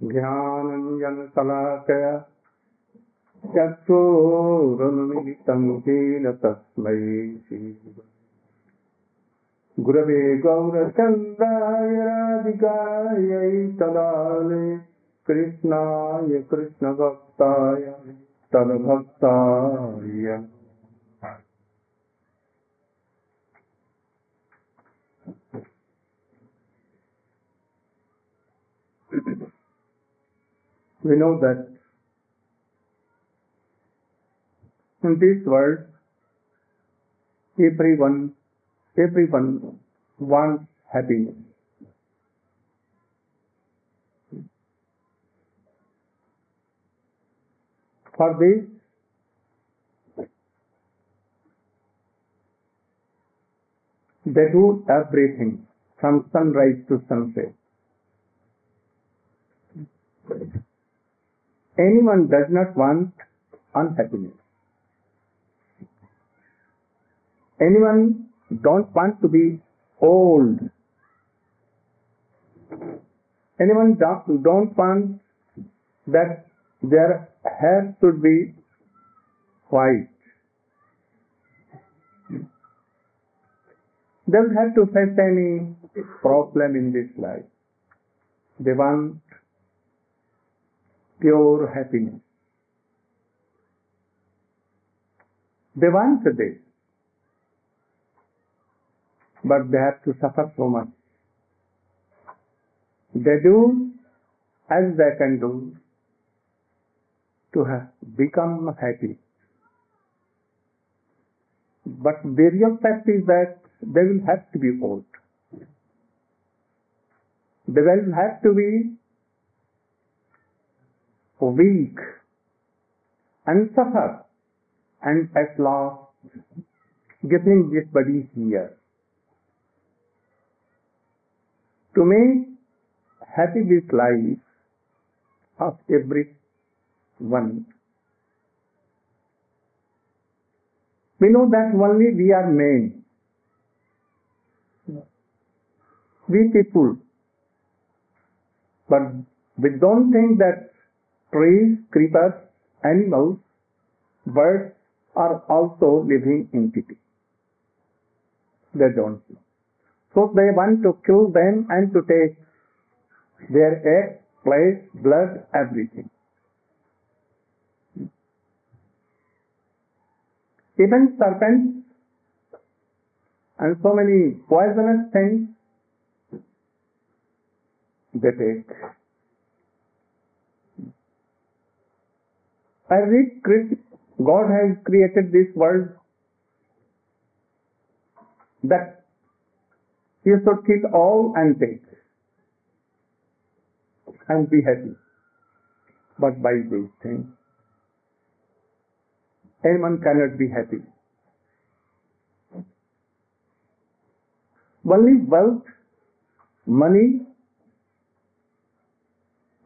ज्ञानञ्जनशलाकया चक्षुरुन्मिलितं येन तस्मै गुरवे गौरचन्द्राय राधिकायै तदाले कृष्णाय कृष्णभक्ताय तद्भक्ताय we know that in this world everyone everyone wants happiness. For this, they do everything from sunrise to sunset. Anyone does not want unhappiness. Anyone don't want to be old. Anyone don't, don't want that their hair should be white. They don't have to face any problem in this life. They want pure happiness. They want this but they have to suffer so much. They do as they can do to become happy. But the real fact is that they will have to be old. They will have to be weak and suffer and at last getting this body here to make happy this life of every one. We know that only we are men. We people. But we don't think that trees, creepers, animals, birds are also living entity. They don't know. So they want to kill them and to take their egg, flesh, blood, everything. Even serpents and so many poisonous things they take. I read God has created this world that He should kill all and take and be happy. But by these things, anyone cannot be happy. Only wealth, money,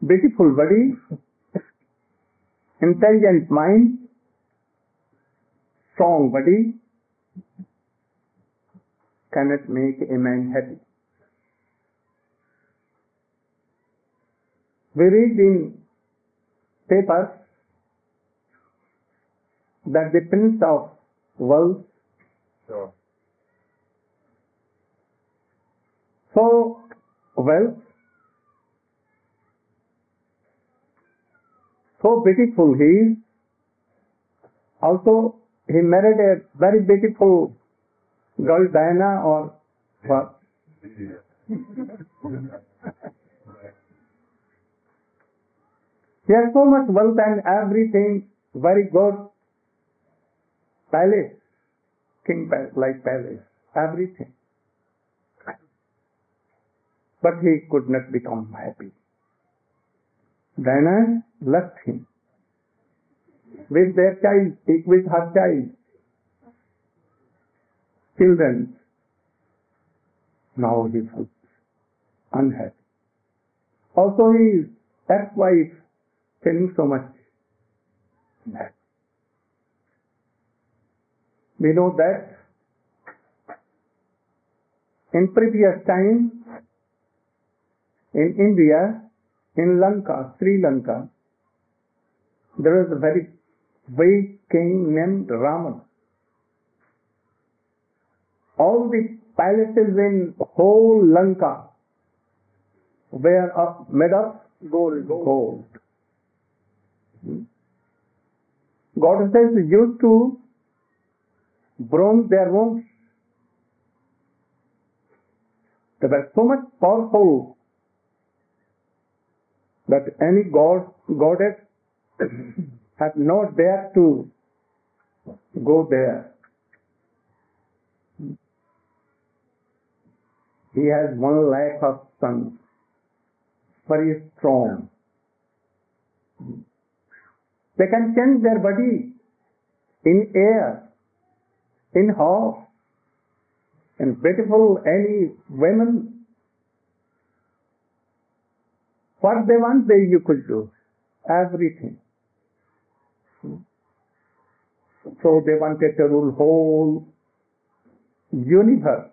beautiful body, intelligent mind, strong body, cannot make a man happy. We read in papers that the prince of Wales Sure. so wealth so beautiful he is also he married a very beautiful girl Diana or what? He has so much wealth and everything very good. Palace, king palace, like palace, everything. But he could not become happy. Diana left him with their child, with her child, children. Now he was unhappy. Also his ex-wife feeling so much bad. We know that in previous time In India, in Lanka, Sri Lanka, there was a very great king named Ravan. All the palaces in whole Lanka were of, made of Gold. gold. Hmm? Goddesses used to bronze their wombs. They were so much powerful that any god goddess had not dared to go there. He has one lakh of sons, very strong. They can change their body in air, in horse, in beautiful any women. What they want, they you could do. Everything. So they wanted to rule whole universe.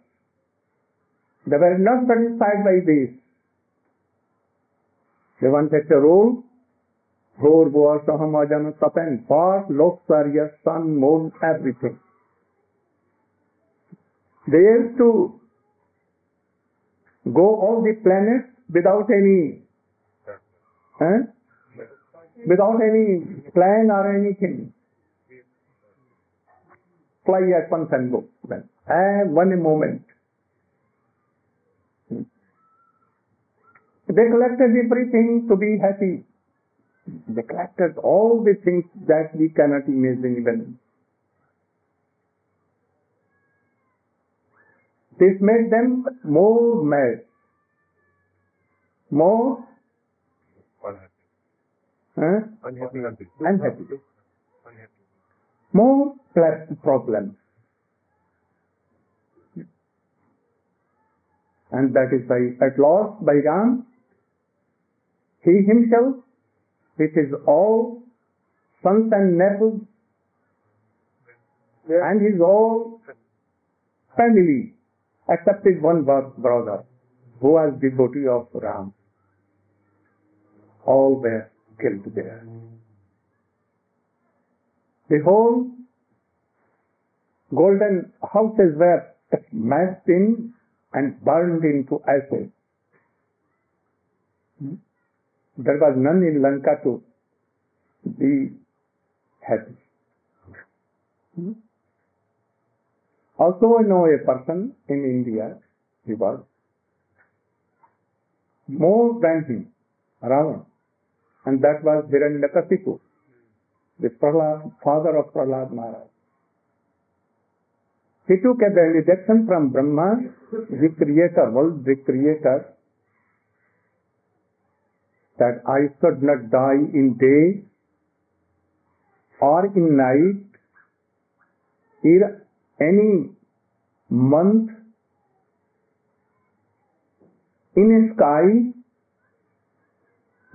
They were not satisfied by this. They wanted to rule Bhurva, Sahamajana, Sapan, far, Loksarya, sun, moon, everything. They used to go all the planets without any, eh? without any plan or anything. Fly at once and go. Then, and one moment. Hmm. They collected everything to be happy. They collected all the things that we cannot imagine even. This made them more mad, more Unhappy. huh, Unhappy. unhappy, Unhappy. More problems. And that is by, at last by Ram, he himself, with his all sons and nephews, and his whole family, accepted one brother who was devotee of Ram. All were killed there. The whole golden houses were smashed in and burned into ashes. There was none in Lanka to be happy. Also, I know a person in India, he was more than him, Ravan, and that was Hiranyakasipu, the Prahlad, father of Prahlad Maharaj. He took a benediction from Brahma, the creator, world, the creator, that I should not die in day or in night, in any month, in a sky,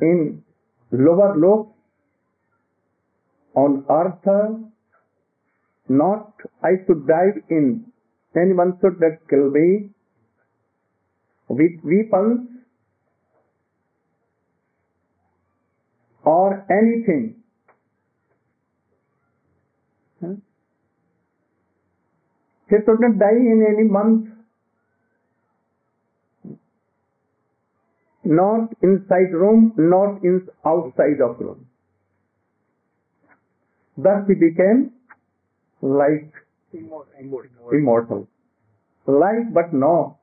in lower look, on earth, not I should die in anyone should not kill me with weapons or anything. He should not die in any month, not inside room, not in outside of room. Thus he became like immortal. Like but not.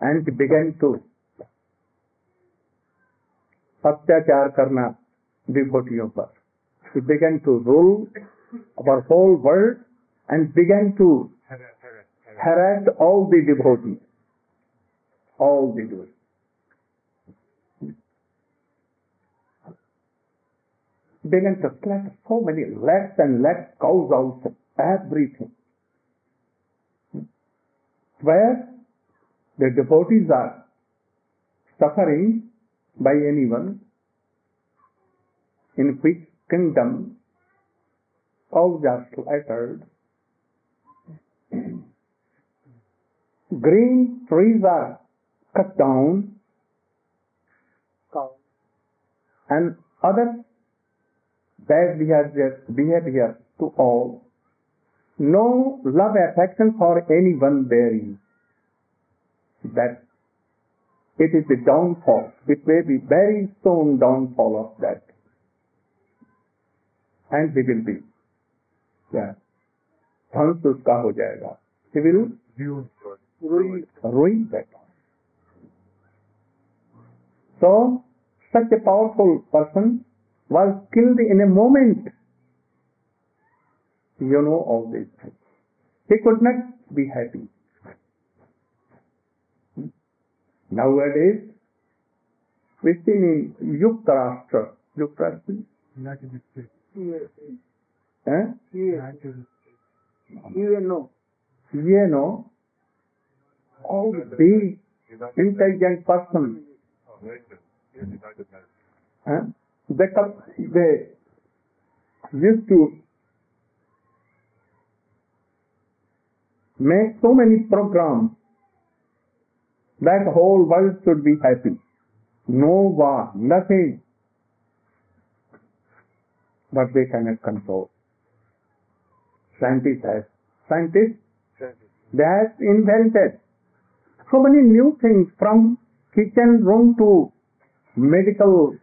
And he began to अत्याचार करना डिवोटियों पर he began to rule our whole world and began to Harass, harass, harass. harass all the Began to slaughter so many lakhs and lakhs cows also everything. Where the devotees are suffering by anyone in which kingdom cows are slaughtered. Green trees are cut down. And other bad behavior, behavior to all. No love affection for anyone there is. That it is the downfall. It may be very soon downfall of that. And we will be. Yeah. ध्वंस उसका हो जाएगा he will ruin, ruin that so such a powerful person was killed in a moment you know all these things he could not be happy nowadays we see in Yuktarashtra Yuktarashtra United States. eh? United UNO. you know all big intelligent persons Oh, very good. Yes, United Nations. Huh? They, they used to make so many programs that whole world should be happy. No war, nothing. But they cannot control. Scientists have, scientists, they have invented so many new things from kitchen room to medical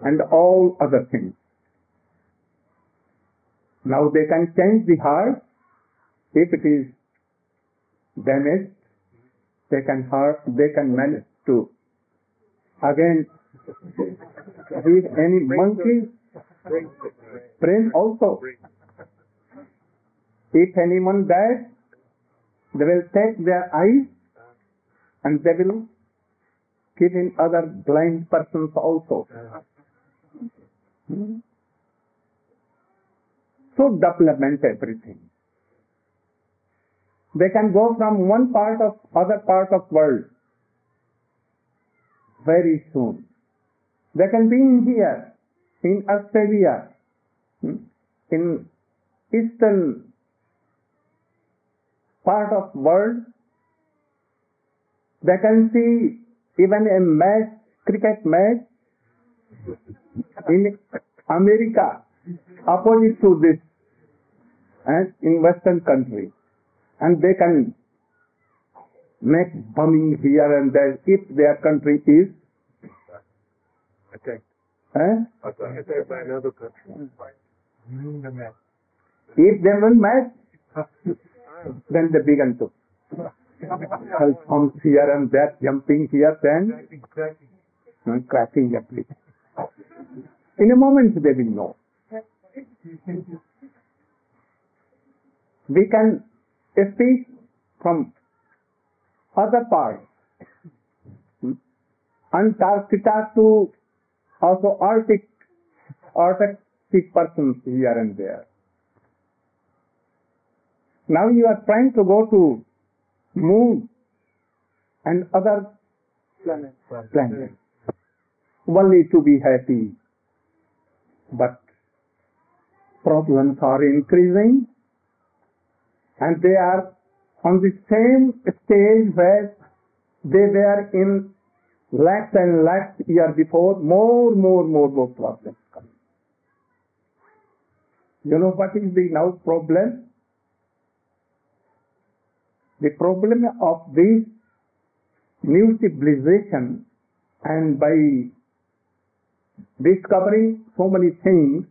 and all other things. Now they can change the heart if it is damaged. They can heart, they can manage to again with any monkey brain also. If anyone dies, they will take their eyes and they will give in other blind persons also. Hmm? So development everything. They can go from one part of other part of world very soon. They can be in here, in Australia, hmm, in eastern part of world. They can see even a match, cricket match in America opposite to this and in western country and they can make bombing here and there if their country is Attacked. eh? Attacked by another country. Ruin the map. if they will match then they begin to come here and there jumping here then Exactly. and cracking everything in a moment they will know we can speak from other parts. Antarctica to also Arctic, Arctic persons here and there. Now you are trying to go to moon and other Planet. planets only to be happy. But problems are increasing and they are on the same stage where they were in lakhs and lakhs year before, more, more, more, more problems come. You know what is the now problem? The problem of this new civilization and by discovering so many things,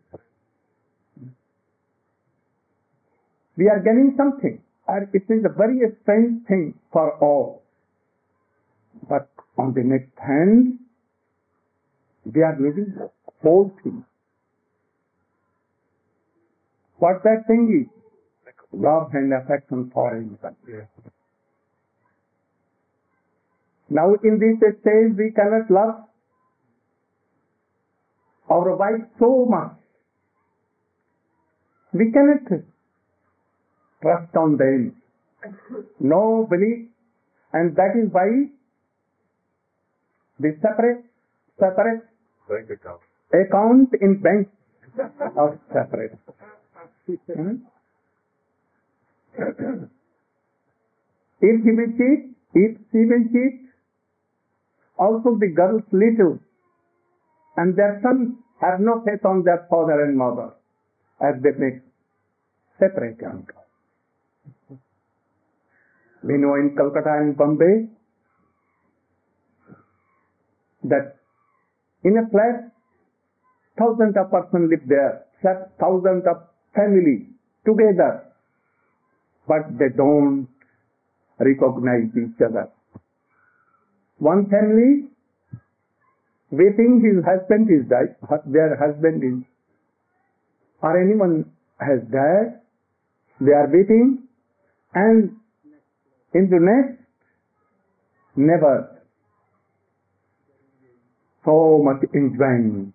we are getting something. And it is a very strange thing for all. But on the next hand, we are losing whole thing. What that thing is? Love and affection for anyone. Yeah. Now in this stage we cannot love our wife so much. We cannot trust on them. No belief. And that is why the separate, separate Bank account. account in bank are separate. Hmm? if he will cheat, if she will cheat, also the girl's little and their sons have no faith on their father and mother as they make separate girls. We know in Calcutta and Bombay that in a flat, thousands of persons live there, thousands of families together, but they don't recognize each other. One family waiting his husband is died, their husband is, or anyone has died, they are waiting, and in the next, never so much enjoying,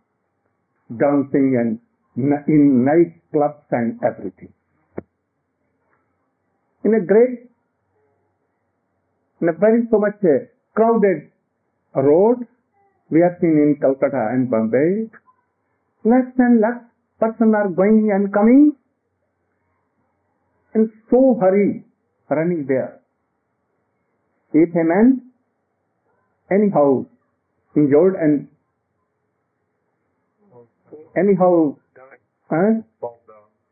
dancing and in night clubs and everything. In a great, in a very so much crowded road, we have seen in Calcutta and Bombay, less and lakhs persons are going and coming in so hurry running there. If a man anyhow injured and anyhow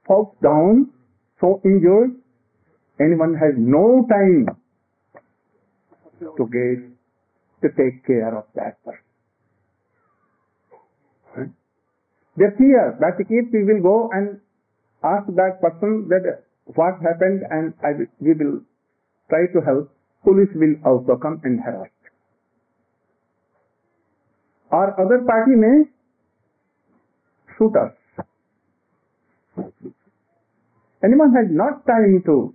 falls down, so injured, anyone has no time to get to take care of that person. Huh? They fear that if we will go and ask that person that what happened and I we will try to help, police will also come and harass. Or other party may shoot us. Anyone has not time to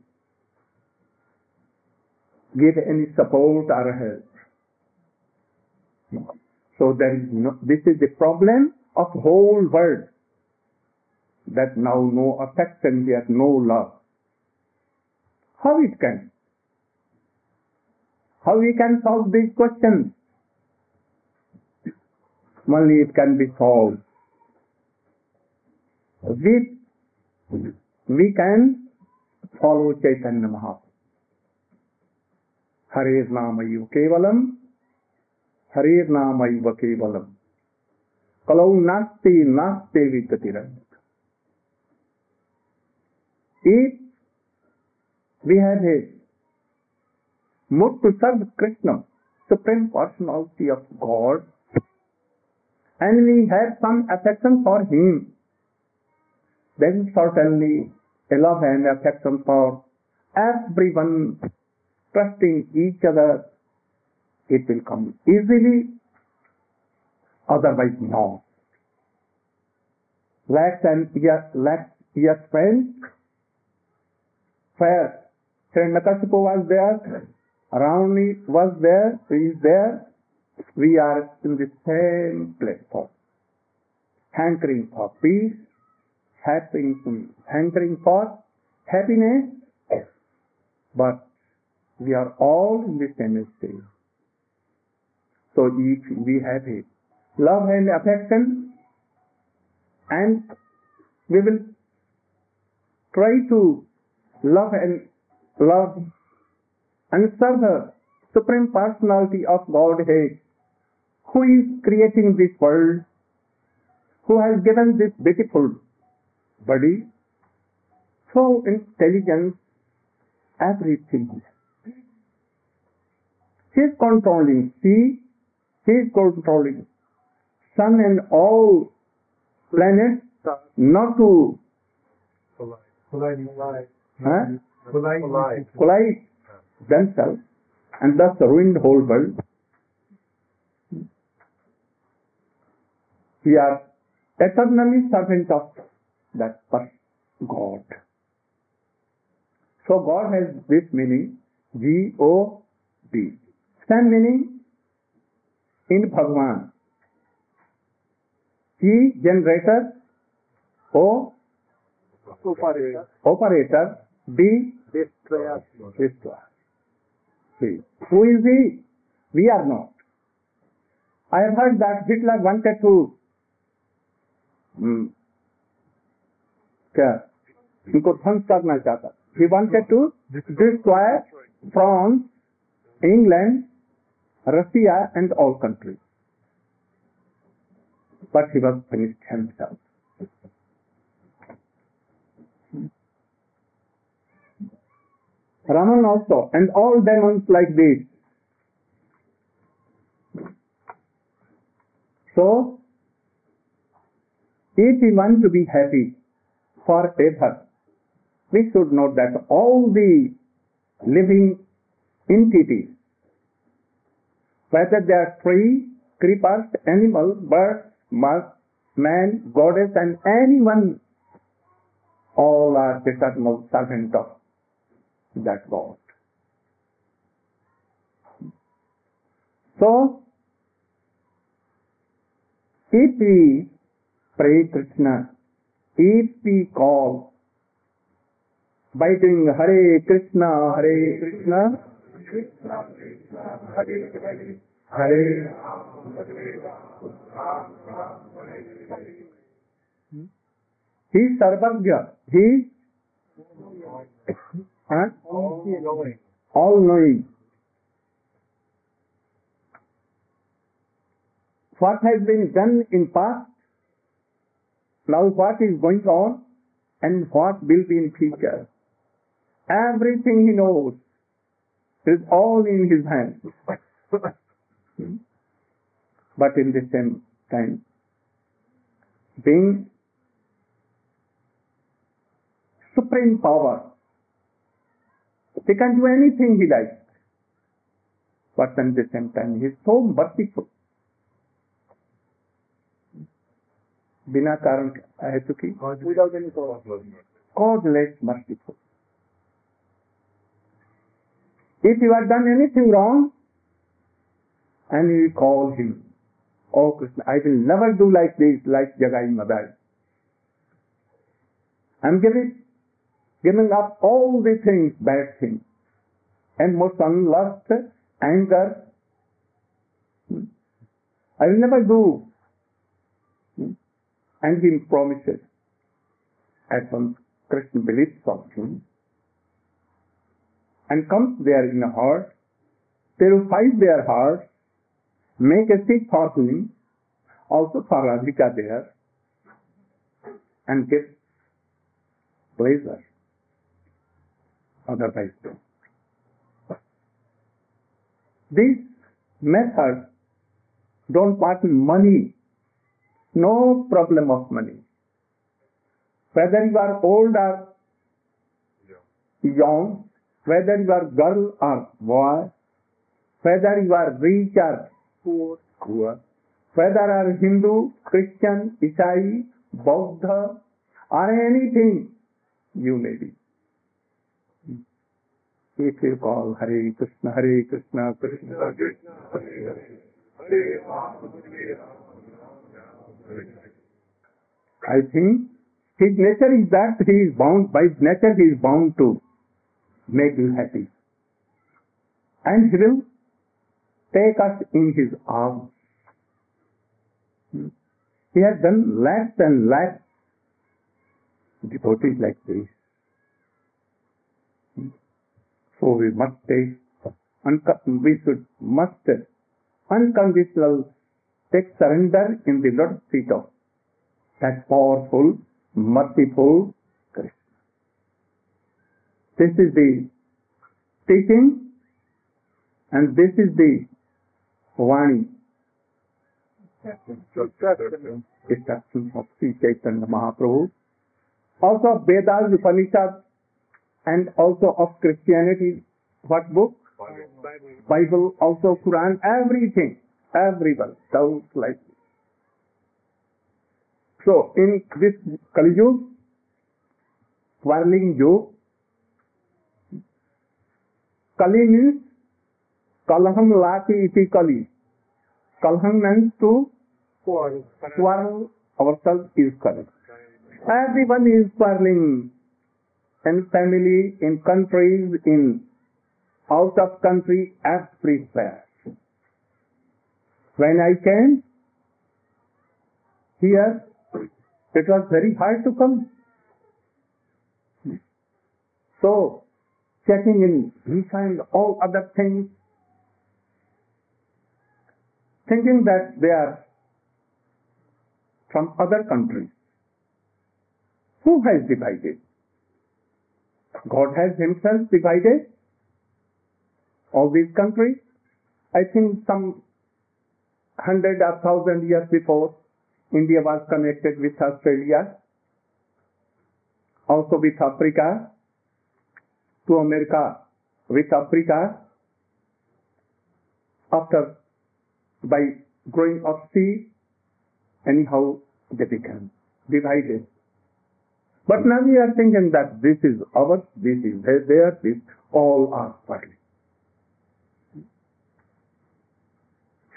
give any support or help. So there is no, this is the problem of whole world. That now no affection, there no love. How it can? How we can solve these questions? Only it can be solved with we can follow Chaitanya Mahaprabhu. Hare Namaiva Kevalam, Hare Namaiva Kevalam. Kalau. If we have a mood to serve Krishna, Supreme Personality of God, and we have some affection for Him, then certainly a love and affection for everyone trusting each other, it will come easily, otherwise no. Lakhs and years, lakhs years spent, where Hiranyakashipu was there, Ravani was there, there, we are in the same platform, hankering for peace, hankering, hankering for happiness, but we are all in the same state. So if we have a love and affection, and we will try to love and love and serve the Supreme Personality of Godhead, who is creating this world, who has given this beautiful body, so intelligence, everything. He is controlling. Sea, he is controlling sun and all planets, not to. Polite. Polite. huh. Polite. collide themselves and thus ruin the whole world. We are eternally servants of that God. So God has this meaning, G-O-D. Same meaning in Bhagwan. G, generator, O, Operator. operator, D, Destroyer. destroyer. See, who is he? We are not. I have heard that Hitler wanted to hmm, क्या इनको ध्वंस करना चाहता he wanted to destroy France, England, Russia and all countries. But he was finished himself. Ravan also, and all demons like this. So, if we want to be happy forever, we should know that all the living entities, whether they are tree, creepers, animals, birds, man, goddess, and anyone, all are the servant of that God. So, if we pray Krishna, if we call by doing Hare Krishna, Hare Krishna, Krishna Krishna, Hare Hare, Sarvagya. He is huh? all knowing. What has been done in past, now what is going on, and what will be in future. Everything he knows is all in his hands. but in the same time, being supreme power, he can do anything he likes. But at the same time, he is so merciful. बिना कारण हेतु की Without any cause. causeless merciful. If you have done anything wrong, and you call him, Oh Krishna, I will never do like this, like Jagai Madai. I'm giving, giving up all the things, bad things, emotion, lust, anger. I will never do. And he promises As once Krishna believes him and comes there in a heart, purifies their heart, make a seat for him, also for Radhika there, and gives pleasure. Otherwise, don't. These methods don't want money, no problem of money. Whether you are old or young, whether you are girl or boy, whether you are rich or हुआ whether are Hindu, Christian, ईसाई, बौद्ध, are anything you may be. If call Hare Krishna Hare Krishna Krishna I think his nature is that he is bound by nature he is bound to make you happy and he will take us in his arms. He has done less and less devotees like this. So we must take, we should must unconditional take surrender in the Lord's feet of that powerful, merciful Krishna. This is the teaching and this is the vani Shri Chaitanya Mahaprabhu. Also Vedas Upanishad and also of Christianity what book Bible also Quran everything everyone doubt like so in this Kaliyuga whirling जो calling is Kalaham Lati iti Kali. Kalaham means to swirl ourselves is Kali. Everyone is swirling in family, in countries, in out of country, everywhere. When I came here, it was very hard to come. So, checking in visa and all other things, thinking that they are from other countries. Who has divided? God has himself divided all these countries. I think some hundred or thousand years before, India was connected with Australia, also with Africa, to America with Africa. After, by growing sea, anyhow they become divided. But now we are thinking that this is ours, this is theirs, this all are worldly.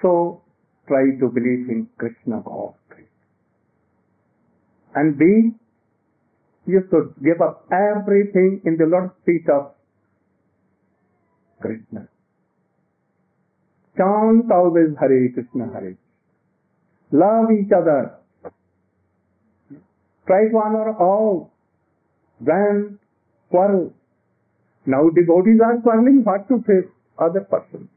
So try to believe in Krishna God. And B, you should give up everything in the Lord's feet of Krishna. Chant always Hare Krishna Hare. Love each other. Try to honor all. Then quarrel. Now devotees are quarreling what to face other person.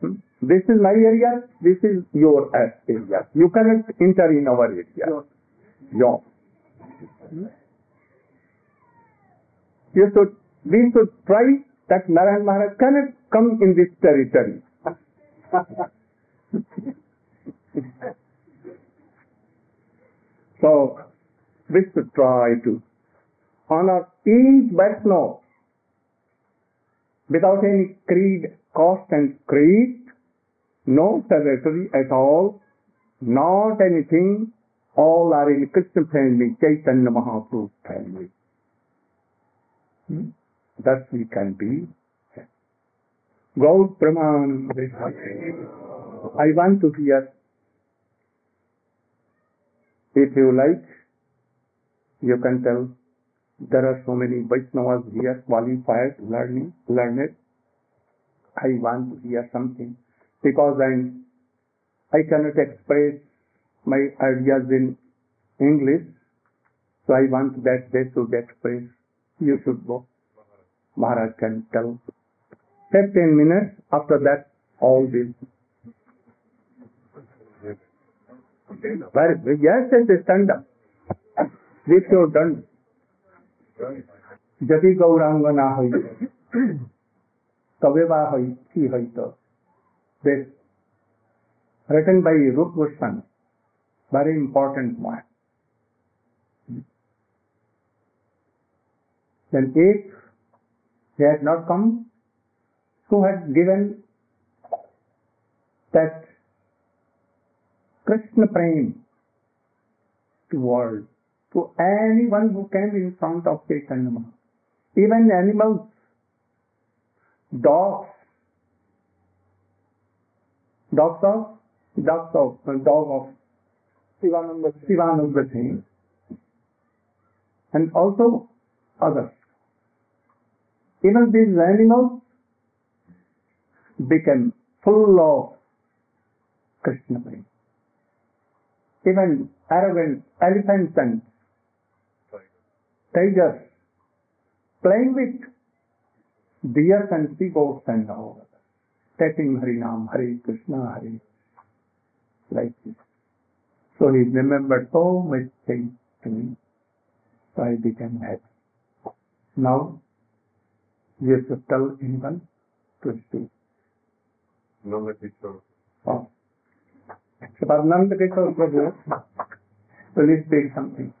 Hmm? This is my area, this is your area. You cannot enter in our area. Your. You should, we should try that Narayan Maharaj cannot come in this territory. so, we should try to honor each Vaishnava without any creed, cost and creed, no territory at all, not anything, all are in Krishna family, Chaitanya Mahaprabhu family. Hmm? Thus we can be. Gaur Praman. I want to hear. If you like, you can tell there are so many Vaishnavas here qualified, learning, learned. I want to hear something because I'm, I cannot express my ideas in English, so I want that they should express. You should go. Maharaj can tell. Fifteen minutes after that, all this. Very good. Yes, yes, stand up. This you have done. যদি গৌরাঙ্গ না হইত তবে বা হই কি হইত this written by Rup Goswami very important one then if he had not come who had given that Krishna prem to world to anyone who came in front of Chaitanya Mahaprabhu. Even animals, dogs, dogs of, dogs of, uh, dog of Sivananda. Sivananda Singh, and also others. Even these animals became full of Krishna prema. Even arrogant elephants and tigers playing with deers and sea goats and all taking Harinam, Hare Krishna, Hare like this. So he remembered so much things to me. So I became happy. Now you should tell anyone to speak. Nanda Kishore. Oh. So, Sabananda Kishore Prabhu, will speak something?